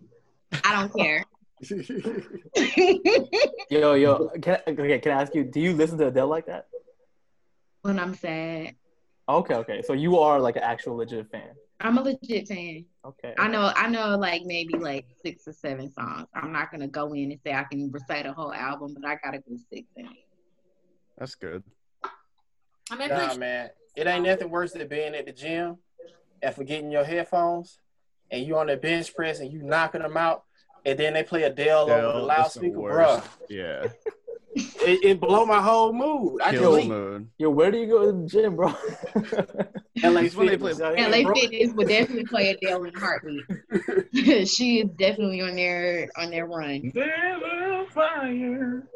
I don't care. Yo, yo, can I, okay, can I ask you? Do you listen to Adele like that? when I'm sad. Okay, okay. So you are like an actual legit fan. I'm a legit fan. Okay. I know I know like maybe like six or seven songs. I'm not gonna go in and say I can recite a whole album, but I gotta go six in it. That's good. I mean, Nah, pretty man. It ain't nothing worse than being at the gym and forgetting your headphones and you on the bench press and you knocking them out and then they play Adele over the Adele, that's the loudspeaker, bruh. Yeah. It, it blow my whole mood. I just Kills mood. Yo, where do you go to the gym, bro? LA It's they Fitness, play- LA. Fitness would definitely play Adele in a heartbeat. she is definitely on their on their run. Devil fire.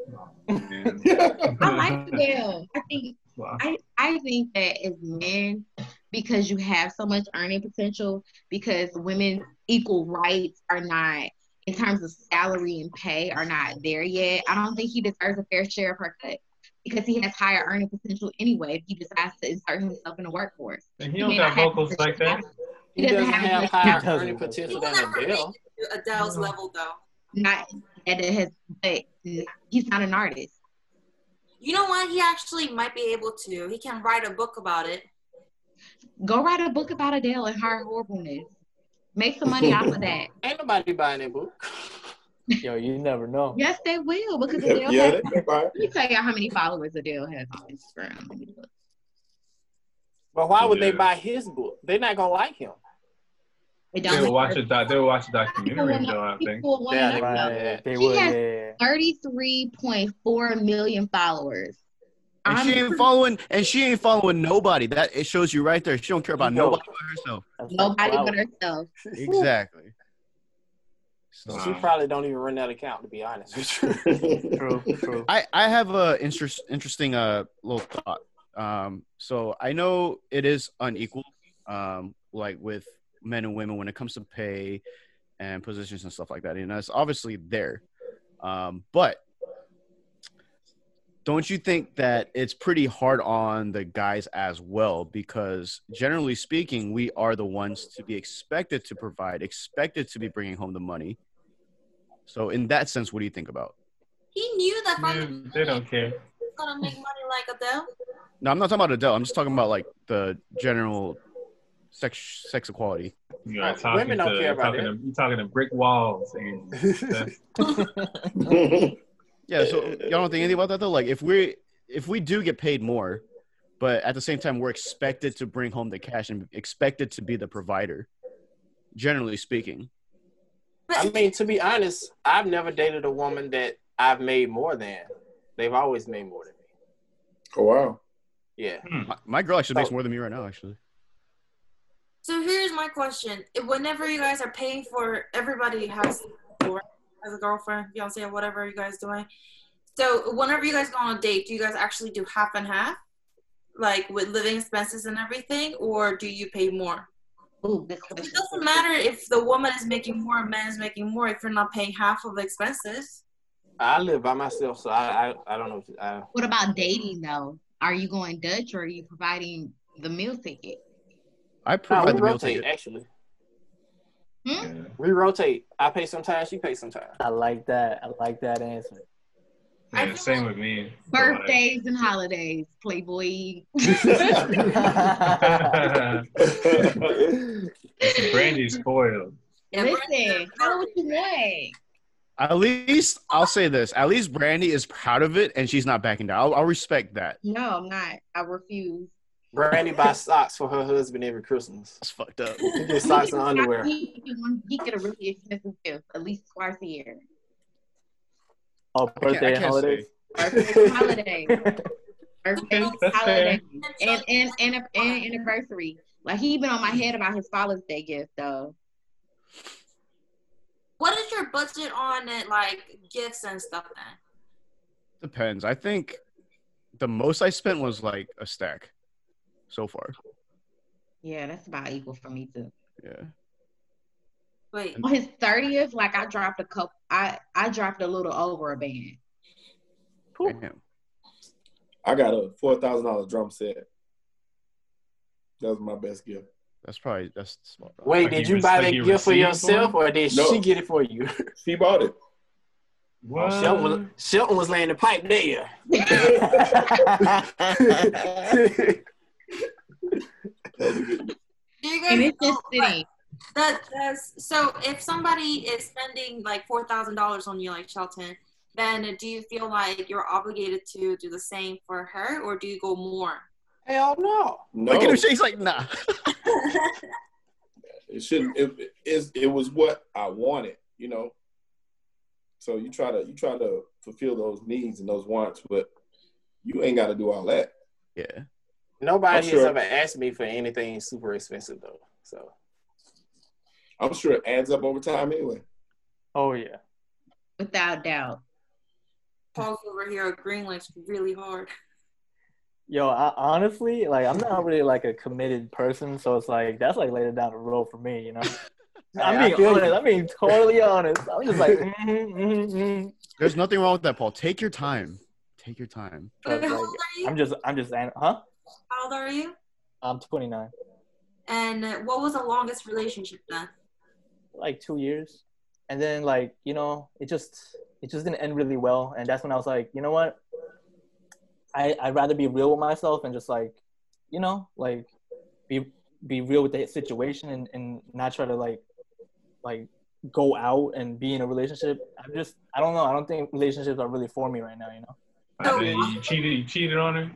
I like Adele. I think Wow. I, I think that as men, because you have so much earning potential, because women's equal rights are not in terms of salary and pay are not there yet. I don't think he deserves a fair share of her cut because he has higher earning potential anyway if he decides to insert himself in the workforce. And he don't got not have vocals like that. He He doesn't doesn't have have higher earning potential than never Adele. reach Adele's mm-hmm. level though. Not that it has, but he's not an artist. You know what? He actually might be able to. He can write a book about it. Go write a book about Adele and her horribleness. Make some money off of that. Ain't nobody buying that book. Yo, you never know. Yes, they will because Adele yeah, has. they fine. Let me tell you how many followers Adele has on Instagram. Let me look. But why would they buy his book? They're not gonna like him. It They don't will watch matter. a doc- they will watch a documentary wanna- though. I think. Yeah, they though. Right. They She would, has- yeah. 33.4 million followers. And I'm she ain't following and she ain't following nobody. That it shows you right there. She don't care about Yo. nobody but herself. Nobody but herself. Exactly. So She probably don't even run that account to be honest. True, true. I, I have a interest, interesting uh little thought. Um, so I know it is unequal, um, like with men and women when it comes to pay and positions and stuff like that. And that's obviously there. Um, but don't you think that it's pretty hard on the guys as well? Because generally speaking, we are the ones to be expected to provide, expected to be bringing home the money. So in that sense, what do you think about? He knew that from the they don't care. he's gonna make money like Adele. No, I'm not talking about Adele. I'm just talking about like the general sex sex equality. You are talking women don't to, care about talking that. To, you're talking to brick walls. And that's- Yeah, so y'all don't think anything about that though? Like if we if we do get paid more, but at the same time we're expected to bring home the cash and expected to be the provider, generally speaking. I mean, to be honest, I've never dated a woman that I've made more than. They've always made more than me. oh wow. Yeah. Hmm. My, my girl actually makes Oh. more than me right now, actually. So here's my question: Whenever you guys are paying for, everybody has has a girlfriend, fiance, or whatever you guys doing. So whenever you guys go on a date, do you guys actually do half and half, like with living expenses and everything, or do you pay more? Ooh, It doesn't matter if the woman is making more, and man is making more, if you're not paying half of the expenses. I live by myself, so I I, I don't know. If, I, What about dating though? Are you going Dutch or are you providing the meal ticket? I no, provide we the meal rotate ticket. actually. Hmm? yeah. We rotate. I pay sometimes, she pays sometimes. I like that. I like that answer. I Yeah, same with me. But, like- Birthdays and holidays, Playboy. Brandy's spoiled. Yeah, Listen, how what you want? At least I'll say this. At least Brandy is proud of it and she's not backing down. I'll, I'll respect that. No, I'm not. I refuse. Brandy buys socks for her husband every Christmas. That's fucked up. He gets socks and underwear. He, he get a really expensive gift at least twice a year. Oh, I can't- birthday I and can't holidays. Birthdays and holidays. Birthdays, That's and, and, and, and anniversary. Like he been on my head about his Father's Day gift though. What is your budget on it, like gifts and stuff? Then Depends. I think the most I spent was like a stack so far. Yeah, that's about equal for me too. Yeah. wait, On his thirtieth, like I dropped a couple. I I dropped a little over a band. Damn. I got a four thousand dollar drum set. That was my best gift. That's probably that's smart. Wait, Like did you you buy that gift for received yourself or did No. she get it for you? She bought it. What? Shelton was, Shelton was laying the pipe there. Do you And guys it's just like, sitting. that that's so if somebody is spending like four thousand dollars on you like Shelton, then do you feel like you're obligated to do the same for her or do you go more? Hell no. No, Look at him. He's like, nah. it shouldn't. It, it, it's- it was what I wanted, you know. So you try to you try to fulfill those needs and those wants, but you ain't got to do all that. Yeah. Nobody I'm has sure- ever asked me for anything super expensive though. So I'm sure it adds up over time anyway. Oh yeah. Without doubt. Paul's over here agreeing like really hard. Yo, I, honestly, like I'm not really like a committed person, so it's like that's like later down the road for me, you know. I'm I being feel you. honest. I'm being totally honest. I'm just like, mm mm mm There's nothing wrong with that, Paul. Take your time. Take your time. Like, old are you? I'm just, I'm just, huh? How old are you? I'm 29, And uh, what was the longest relationship then? like two years, and then like you know, it just, it just didn't end really well, and that's when I was like, you know what? I I'd rather be real with myself and just like, you know, like be be real with the situation and and not try to like like go out and be in a relationship. I'm just I don't know. I don't think relationships are really for me right now, you know. I mean, you cheated. You cheated on her.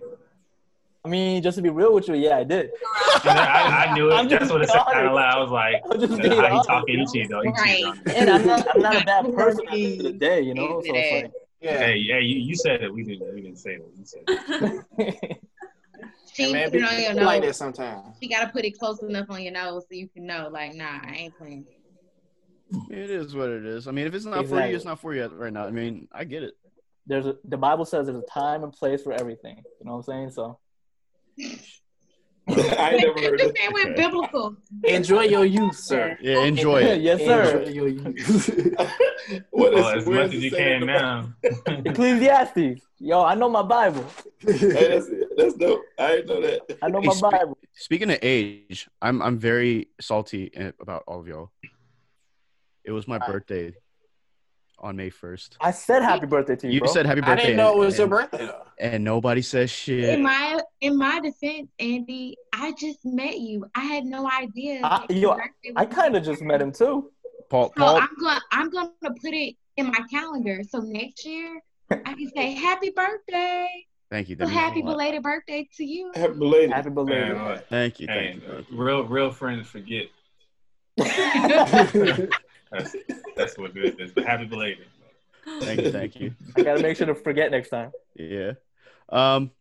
I mean, just to be real with you, yeah, I did. I, I knew it. I'm That's just what it said out honest. loud. I was like, I'm just "How being he honest, talking? you He know? cheated on. He Right. cheated on. her." And I'm not I'm not a bad person at the end of the day, you know. So Into it's like yeah. Hey, hey, you, you said it. We didn't. We didn't say it. You said it. She Hey, man, put be, it on like that sometimes. She gotta put it close enough on your nose so you can know, like, nah, I ain't playing. It is what it is. I mean, if it's not for you, it's not for you right now. I mean, I get it. there's a the Bible says there's a time and place for everything. You know what I'm saying? So I ain't never heard Just of saying we're biblical. Enjoy your youth, sir. Yeah, enjoy it. yes, sir. Enjoy your youth. what Well, as much as you can now. Ecclesiastes. Yo, I know my Bible. Hey, that's, that's dope. I didn't know that. I know Hey, my spe- Bible. Speaking of age, I'm I'm very salty about all of y'all. It was my birthday on May 1st. I said happy birthday to you, You bro. said happy birthday. I didn't know it was and, your birthday though. And nobody says shit. In my in my defense, Andy, I just met you. I had no idea. I, that your yo, I kind of just met him too. Paul, So Paul, I'm gonna I'm gonna put it in my calendar. So next year I can say happy birthday. thank you. So That means a happy belated birthday to you. Happy belated. Happy belated. Man, Thank you. hey, Thank you. Thank you. real, real friends forget. That's, that's what it is. But happy belated. Thank you. Thank you. I gotta make sure to forget next time. Yeah. Um,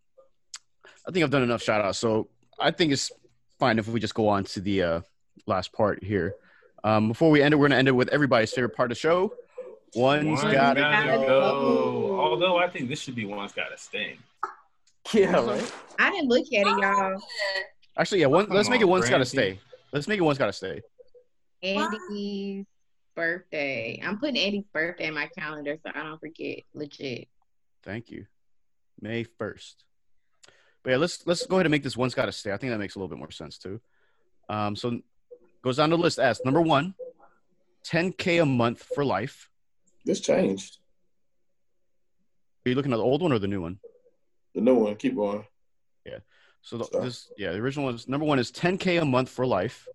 I think I've done enough shout outs. So I think it's fine if we just go on to the uh, last part here. Um, before we end it, we're going to end it with everybody's favorite part of the show. One's One's got gotta go. go. Although I think this should be one's gotta stay. Yeah, right. I didn't look at it, y'all. Actually, yeah, one, Come let's make it on, one's got to stay. Let's make it one's got to stay. Andy's birthday. I'm putting Eddie's birthday in my calendar so I don't forget. Legit. Thank you. May 1st. But yeah, let's let's go ahead and make this one's got to stay. I think that makes a little bit more sense too. Um, so goes down the list as number one, 10K a month for life. This changed. Are you looking at the old one or the new one? The new one. Keep going. Yeah. So the, this, yeah, the original is number one is 10k a month for life.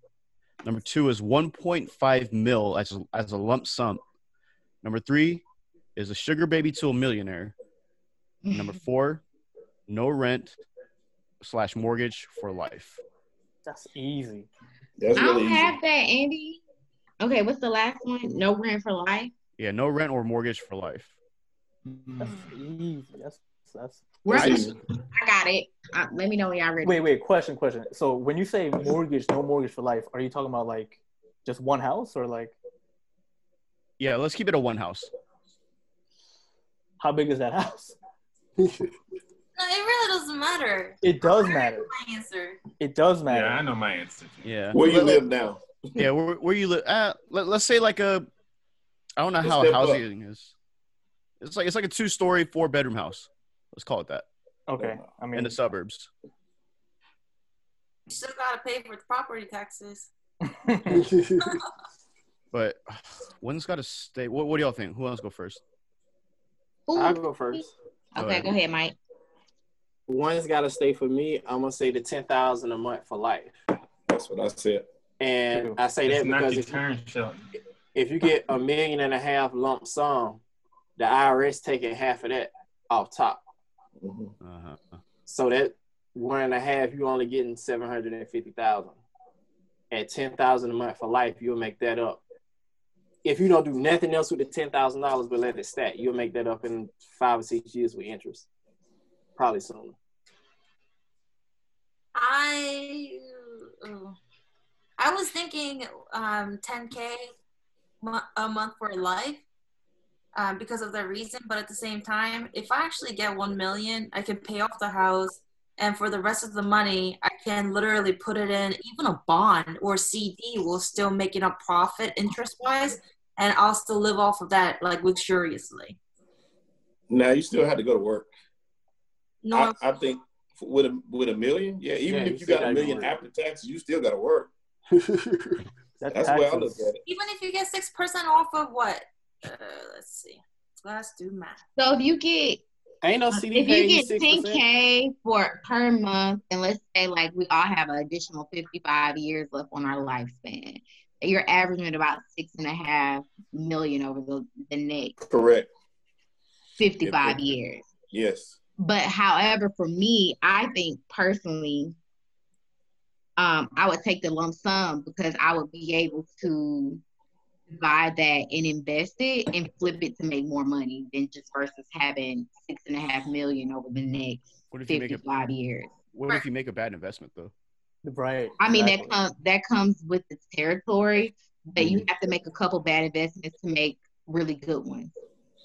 Number two is 1.5 mil as a, as a lump sum. Number three is a sugar baby to a millionaire. Number four, no rent slash mortgage for life. That's easy. That's I don't really easy. have that, Andy. Okay, what's the last one? No rent for life. Yeah, no rent or mortgage for life. That's easy. That's that's. Where- That's. I got it. Uh, let me know when y'all ready. Wait, wait. Question, question. So when you say mortgage, no mortgage for life, are you talking about like just one house or like Yeah, let's keep it a one house. how big is that house? No, it really doesn't matter. It does matter. My answer. It does matter. Yeah, I know my answer. Yeah. Where you live now? Yeah, where, where you live? Uh, let, let's say like a, I don't know Let's how step up. housing is. It's like it's like a two story, four bedroom house. Let's call it that Okay. I mean, in the suburbs. You still gotta pay for the property taxes. But one's got to stay. What, what do y'all think? Who else go first? Ooh, I'll go first. Go Okay, ahead. go ahead, Mike. One's got to stay for me. I'm gonna say the ten thousand a month for life, That's what I said. and I say It's that not because if, turn, Shelton. if you get a million and a half lump sum, the IRS taking half of that off top. Mhm. Uh-huh. So that one and a half, you're only getting seven hundred and fifty thousand. At ten thousand a month for life, you'll make that up. If you don't do nothing else with the ten thousand dollars but let it stack, you'll make that up in five or six years with interest. Probably sooner. I I was thinking um 10k mo- a month for life um, because of that reason. But at the same time, if I actually get one million, I can pay off the house, and for the rest of the money, I can literally put it in even a bond or CD will still make it a profit interest wise, and I'll still live off of that like luxuriously. Now you still have to go to work. No, I, I think with a with a million, yeah, even Yeah, if you still got a million after taxes, you still got to work. That's, That's the I look at it. even if you get six percent off of what? Uh, let's see. Let's do math. So if you get Ain't no CD if you get six ten percent. k for per month, and let's say like we all have an additional fifty five years left on our lifespan, you're averaging about six and a half million over the, the next Correct. fifty five Yeah. years. Yes. But however, for me, I think personally, um, I would take the lump sum because I would be able to divide that and invest it and flip it to make more money than just versus having six and a half million over the next What if you make a 55 years. What if you make a bad investment though? Right. I mean, exactly. that comes that comes with the territory, but Mm-hmm. you have to make a couple bad investments to make really good ones.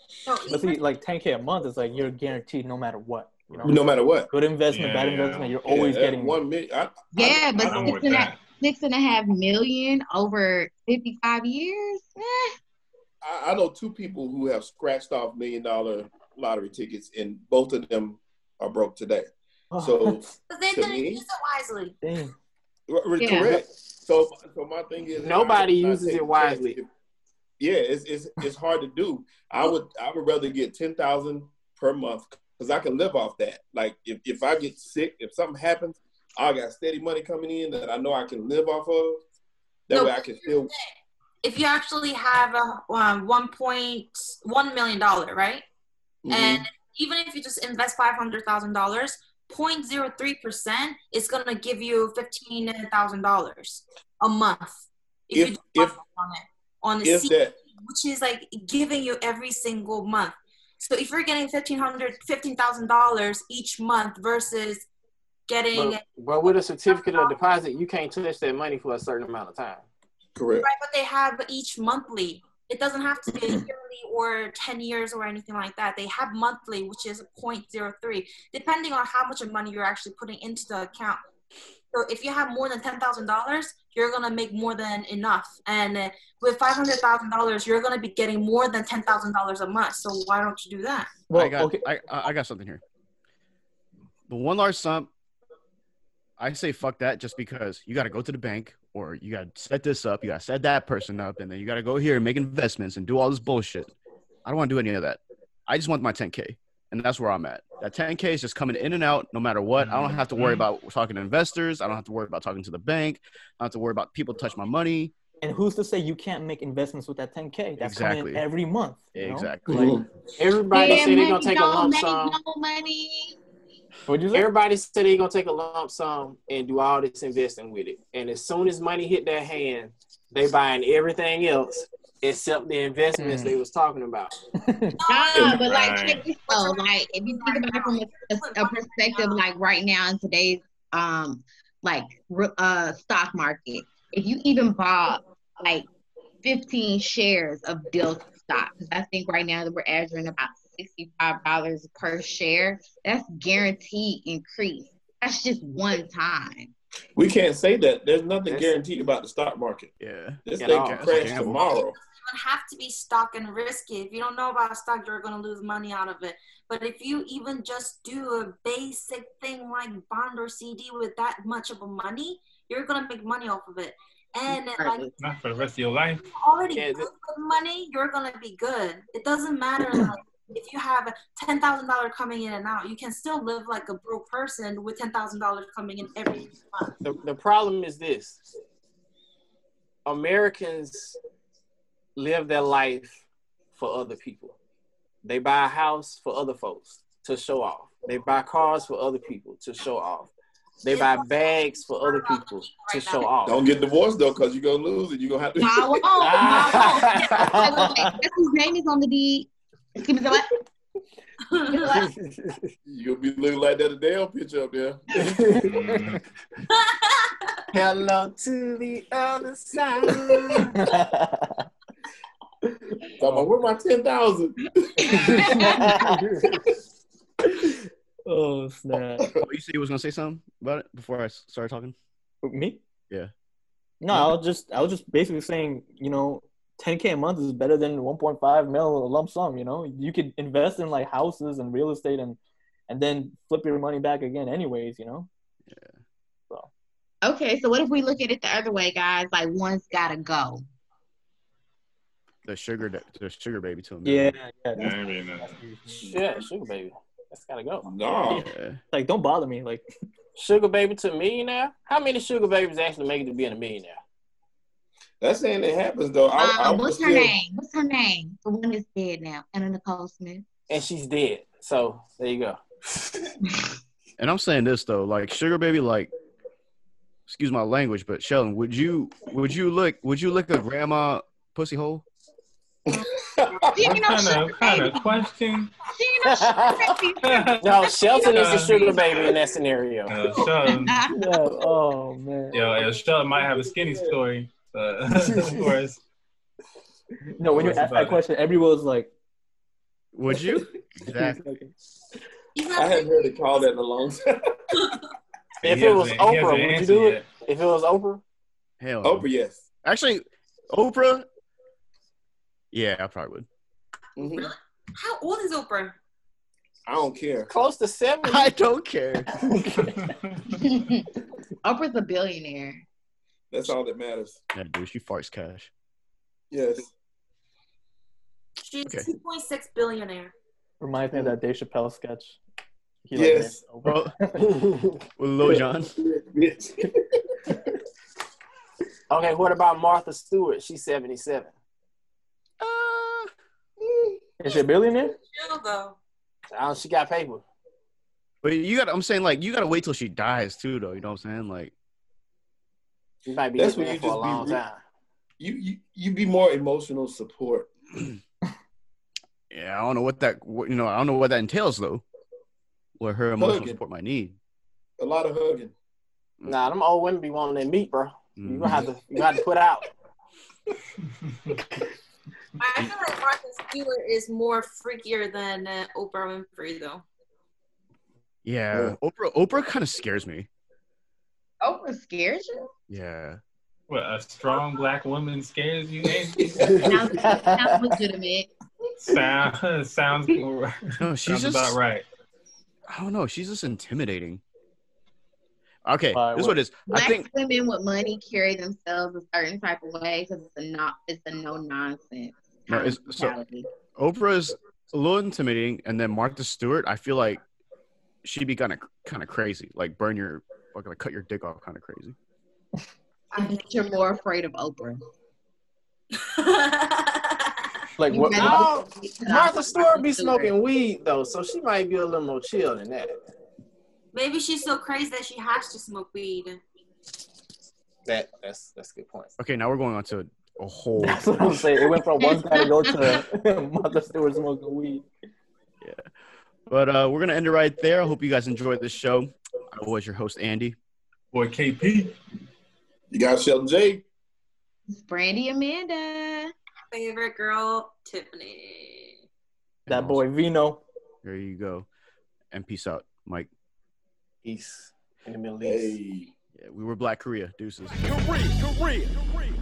So But see, like 10k a month is like you're guaranteed no matter what. You know, No matter what. good investment, bad Yeah, yeah. investment, you're always Yeah, getting one million. I, Yeah, but I'm six with and, a, that. Six and a half million over 55 years? Eh. I, I know two people who have scratched off million dollar lottery tickets, and both of them are broke today. So they to didn't me- use it wisely. Dang. r- r- Yeah. correct. So, so my thing is Nobody I'm not uses it wisely. chances. Yeah, it's, it's it's hard to do. I would I would rather get ten thousand per month because I can live off that. Like if, if I get sick, if something happens, I got steady money coming in that I know I can live off of. That No, way I can still If you actually have a um, one point one million dollar, right? Mhm. And even if you just invest five hundred thousand dollars, 0.03 percent is gonna give you fifteen thousand dollars a month if, If- you do if- on it on the CD, that which is like giving you every single month. So if you're getting fifteen hundred fifteen thousand dollars each month versus getting But, but with a certificate of deposit, you can't touch that money for a certain amount of time. correct. Right, but they have each monthly. It doesn't have to be yearly or 10 years or anything like that. They have monthly, which is 0.03, depending on how much of money you're actually putting into the account. So if you have more than $10,000, you're going to make more than enough. And uh, with $500,000, you're going to be getting more than $10,000 a month. So why don't you do that? Well, I got okay. I, I I got something here. The one large sum, I say fuck that just because you got to go to the bank or you got to set this up, you got to set that person up, and then you got to go here and make investments and do all this bullshit. I don't want to do any of that. I just want my 10K, and that's where I'm at. That 10K is just coming in and out no matter what. I don't have to worry Mhm. about talking to investors. I don't have to worry about talking to the bank. I don't have to worry about people touch my money. And who's to say you can't make investments with that 10k? That's coming Exactly. in every month. you know? Exactly. Like, Everybody say they're gonna take a don't lump sum. no money. What'd you say? Everybody said they're gonna take a lump sum and do all this investing with it. And as soon as money hit their hand, they buying everything else except the investments Mm. they was talking about. Nah, but like Right. check this though. Like if you think about it from a, a, a perspective, like right now in today's um like uh stock market, if you even bought like 15 shares of Delta stock, because I think right now that we're averaging about $65 per share, that's guaranteed increase. That's just one time. We can't say that. There's nothing That's- guaranteed about the stock market. Yeah. This thing can it's crash gamble. tomorrow. don't have to be stock and risky. If you don't know about stock, you're going to lose money out of it. But if you even just do a basic thing like bond or CD with that much of a money, you're going to make money off of it. And like Not for the rest of your life. already Yeah, good with money, you're going to be good. It doesn't matter like if you have ten thousand dollars coming in and out, you can still live like a broke person with ten thousand dollars coming in every month. The, the problem is this Americans live their life for other people. They buy a house for other folks to show off. They buy cars for other people to show off. They buy bags for other people to show off. Don't get divorced though, because you're gonna lose it. You're gonna have to. No, I won't. No, I won't. Whose name is on the deed? Give me the what? Give me the? You'll be looking like that Adele picture up there. Hello to the other side. Talking about where my ten thousand? oh snap! Oh, you said you was gonna say something about it before I started talking. Me? Yeah. No, I was just I was just basically saying, you know, 10k a month is better than 1.5 mil lump sum. You know, you could invest in like houses and real estate and and then flip your money back again, anyways. You know. Yeah. so okay, so what if we look at it the other way, guys? Like one's gotta go. The sugar, da- the sugar baby to him. Yeah, yeah. Yeah, I mean, uh, yeah, sugar baby. That's gotta go. No. Yeah. Like, don't bother me. Like, Sugar baby to a millionaire? How many sugar babies actually make it to being a millionaire? That's saying it happens though. I, I what's her still- name? What's her name? The one that's dead now, and Anna Nicole Smith. And she's dead. So there you go. And I'm saying this though, like sugar baby, like excuse my language, but Shelton, would you would you lick would you lick a grandma pussy hole? She ain't no what kind sugar of kind of question? She ain't no sugar baby. No, Shelton is the sugar baby in that scenario. Uh, Shelton, yeah, oh man. yo, yo, Shelton might have a skinny story uh, for us. No, when you What's ask that it? question, everyone was like, Would you? Exactly. I have hadn't heard it called that in a long time. If it was hasn't- he Oprah, would you answered do it? yet. If it was Oprah? Hell. no. Oprah, yes. Actually, Oprah. Yeah, I probably would. Mhm. how old is Oprah? I don't care. Close to 70. I don't care. Oprah's a billionaire. That's all that matters. Yeah, dude, she farts cash. Yes. She's Okay. 2.6 billionaire. reminds me of that Dave Chappelle sketch. He, Yes. named Bro, Oprah. with Lil Jon. Okay, what about Martha Stewart? She's 77. Uh, Is she a billionaire? Chill though. Uh, she got paper. but you got. I'm saying like you got to wait till she dies too, though. You know what I'm saying? Like, She might be That's That's when you for a just be long re- time. You, you you be more emotional support. yeah, I don't know what that. What, you know, I don't know what that entails though. What her emotional Hugging. support might need. A lot of hugging. Nah, them old women be wanting their meat, bro. You Mhm. gonna have to you gonna have to put out. I feel like Martha Stewart is more freakier than uh, Oprah Winfrey though. Yeah, Oprah. Oprah kind of scares me. Oprah scares you? Yeah. What a strong black woman scares you? Ain't Sounds, sounds legitimate. Sound, sounds No, she's sounds just. about right. I don't know. She's just intimidating. Okay, Why, this is what- what it is. I Black think women with money carry themselves a certain type of way because it's a not it's a no nonsense. No, it's- so- Oprah's a little intimidating, and then Martha Stewart. I feel like she'd be kind of kind of crazy, like burn your, like gonna cut your dick off, kind of crazy. I think you're more afraid of Oprah. Like what? ready? Oh, Martha Martha Stewart be smoking weed though, so she might be a little more chill than that. Maybe she's so crazy that she has to smoke weed. That that's that's a good point. Okay, now we're going on to a whole. That's what I'm saying. It went from one guy to go to Martha Stewart smoking weed. Yeah, but uh, we're gonna end it right there. I hope you guys enjoyed this show. I was your host Andy. Boy, KP. You got Shelton J. It's Brandy Amanda. Favorite girl, Tiffany. That boy V1no. There you go. And peace out, Mike. Peace in the Middle East. Hey. Yeah, we were Black Korea. Deuces. Korea, Korea, Korea.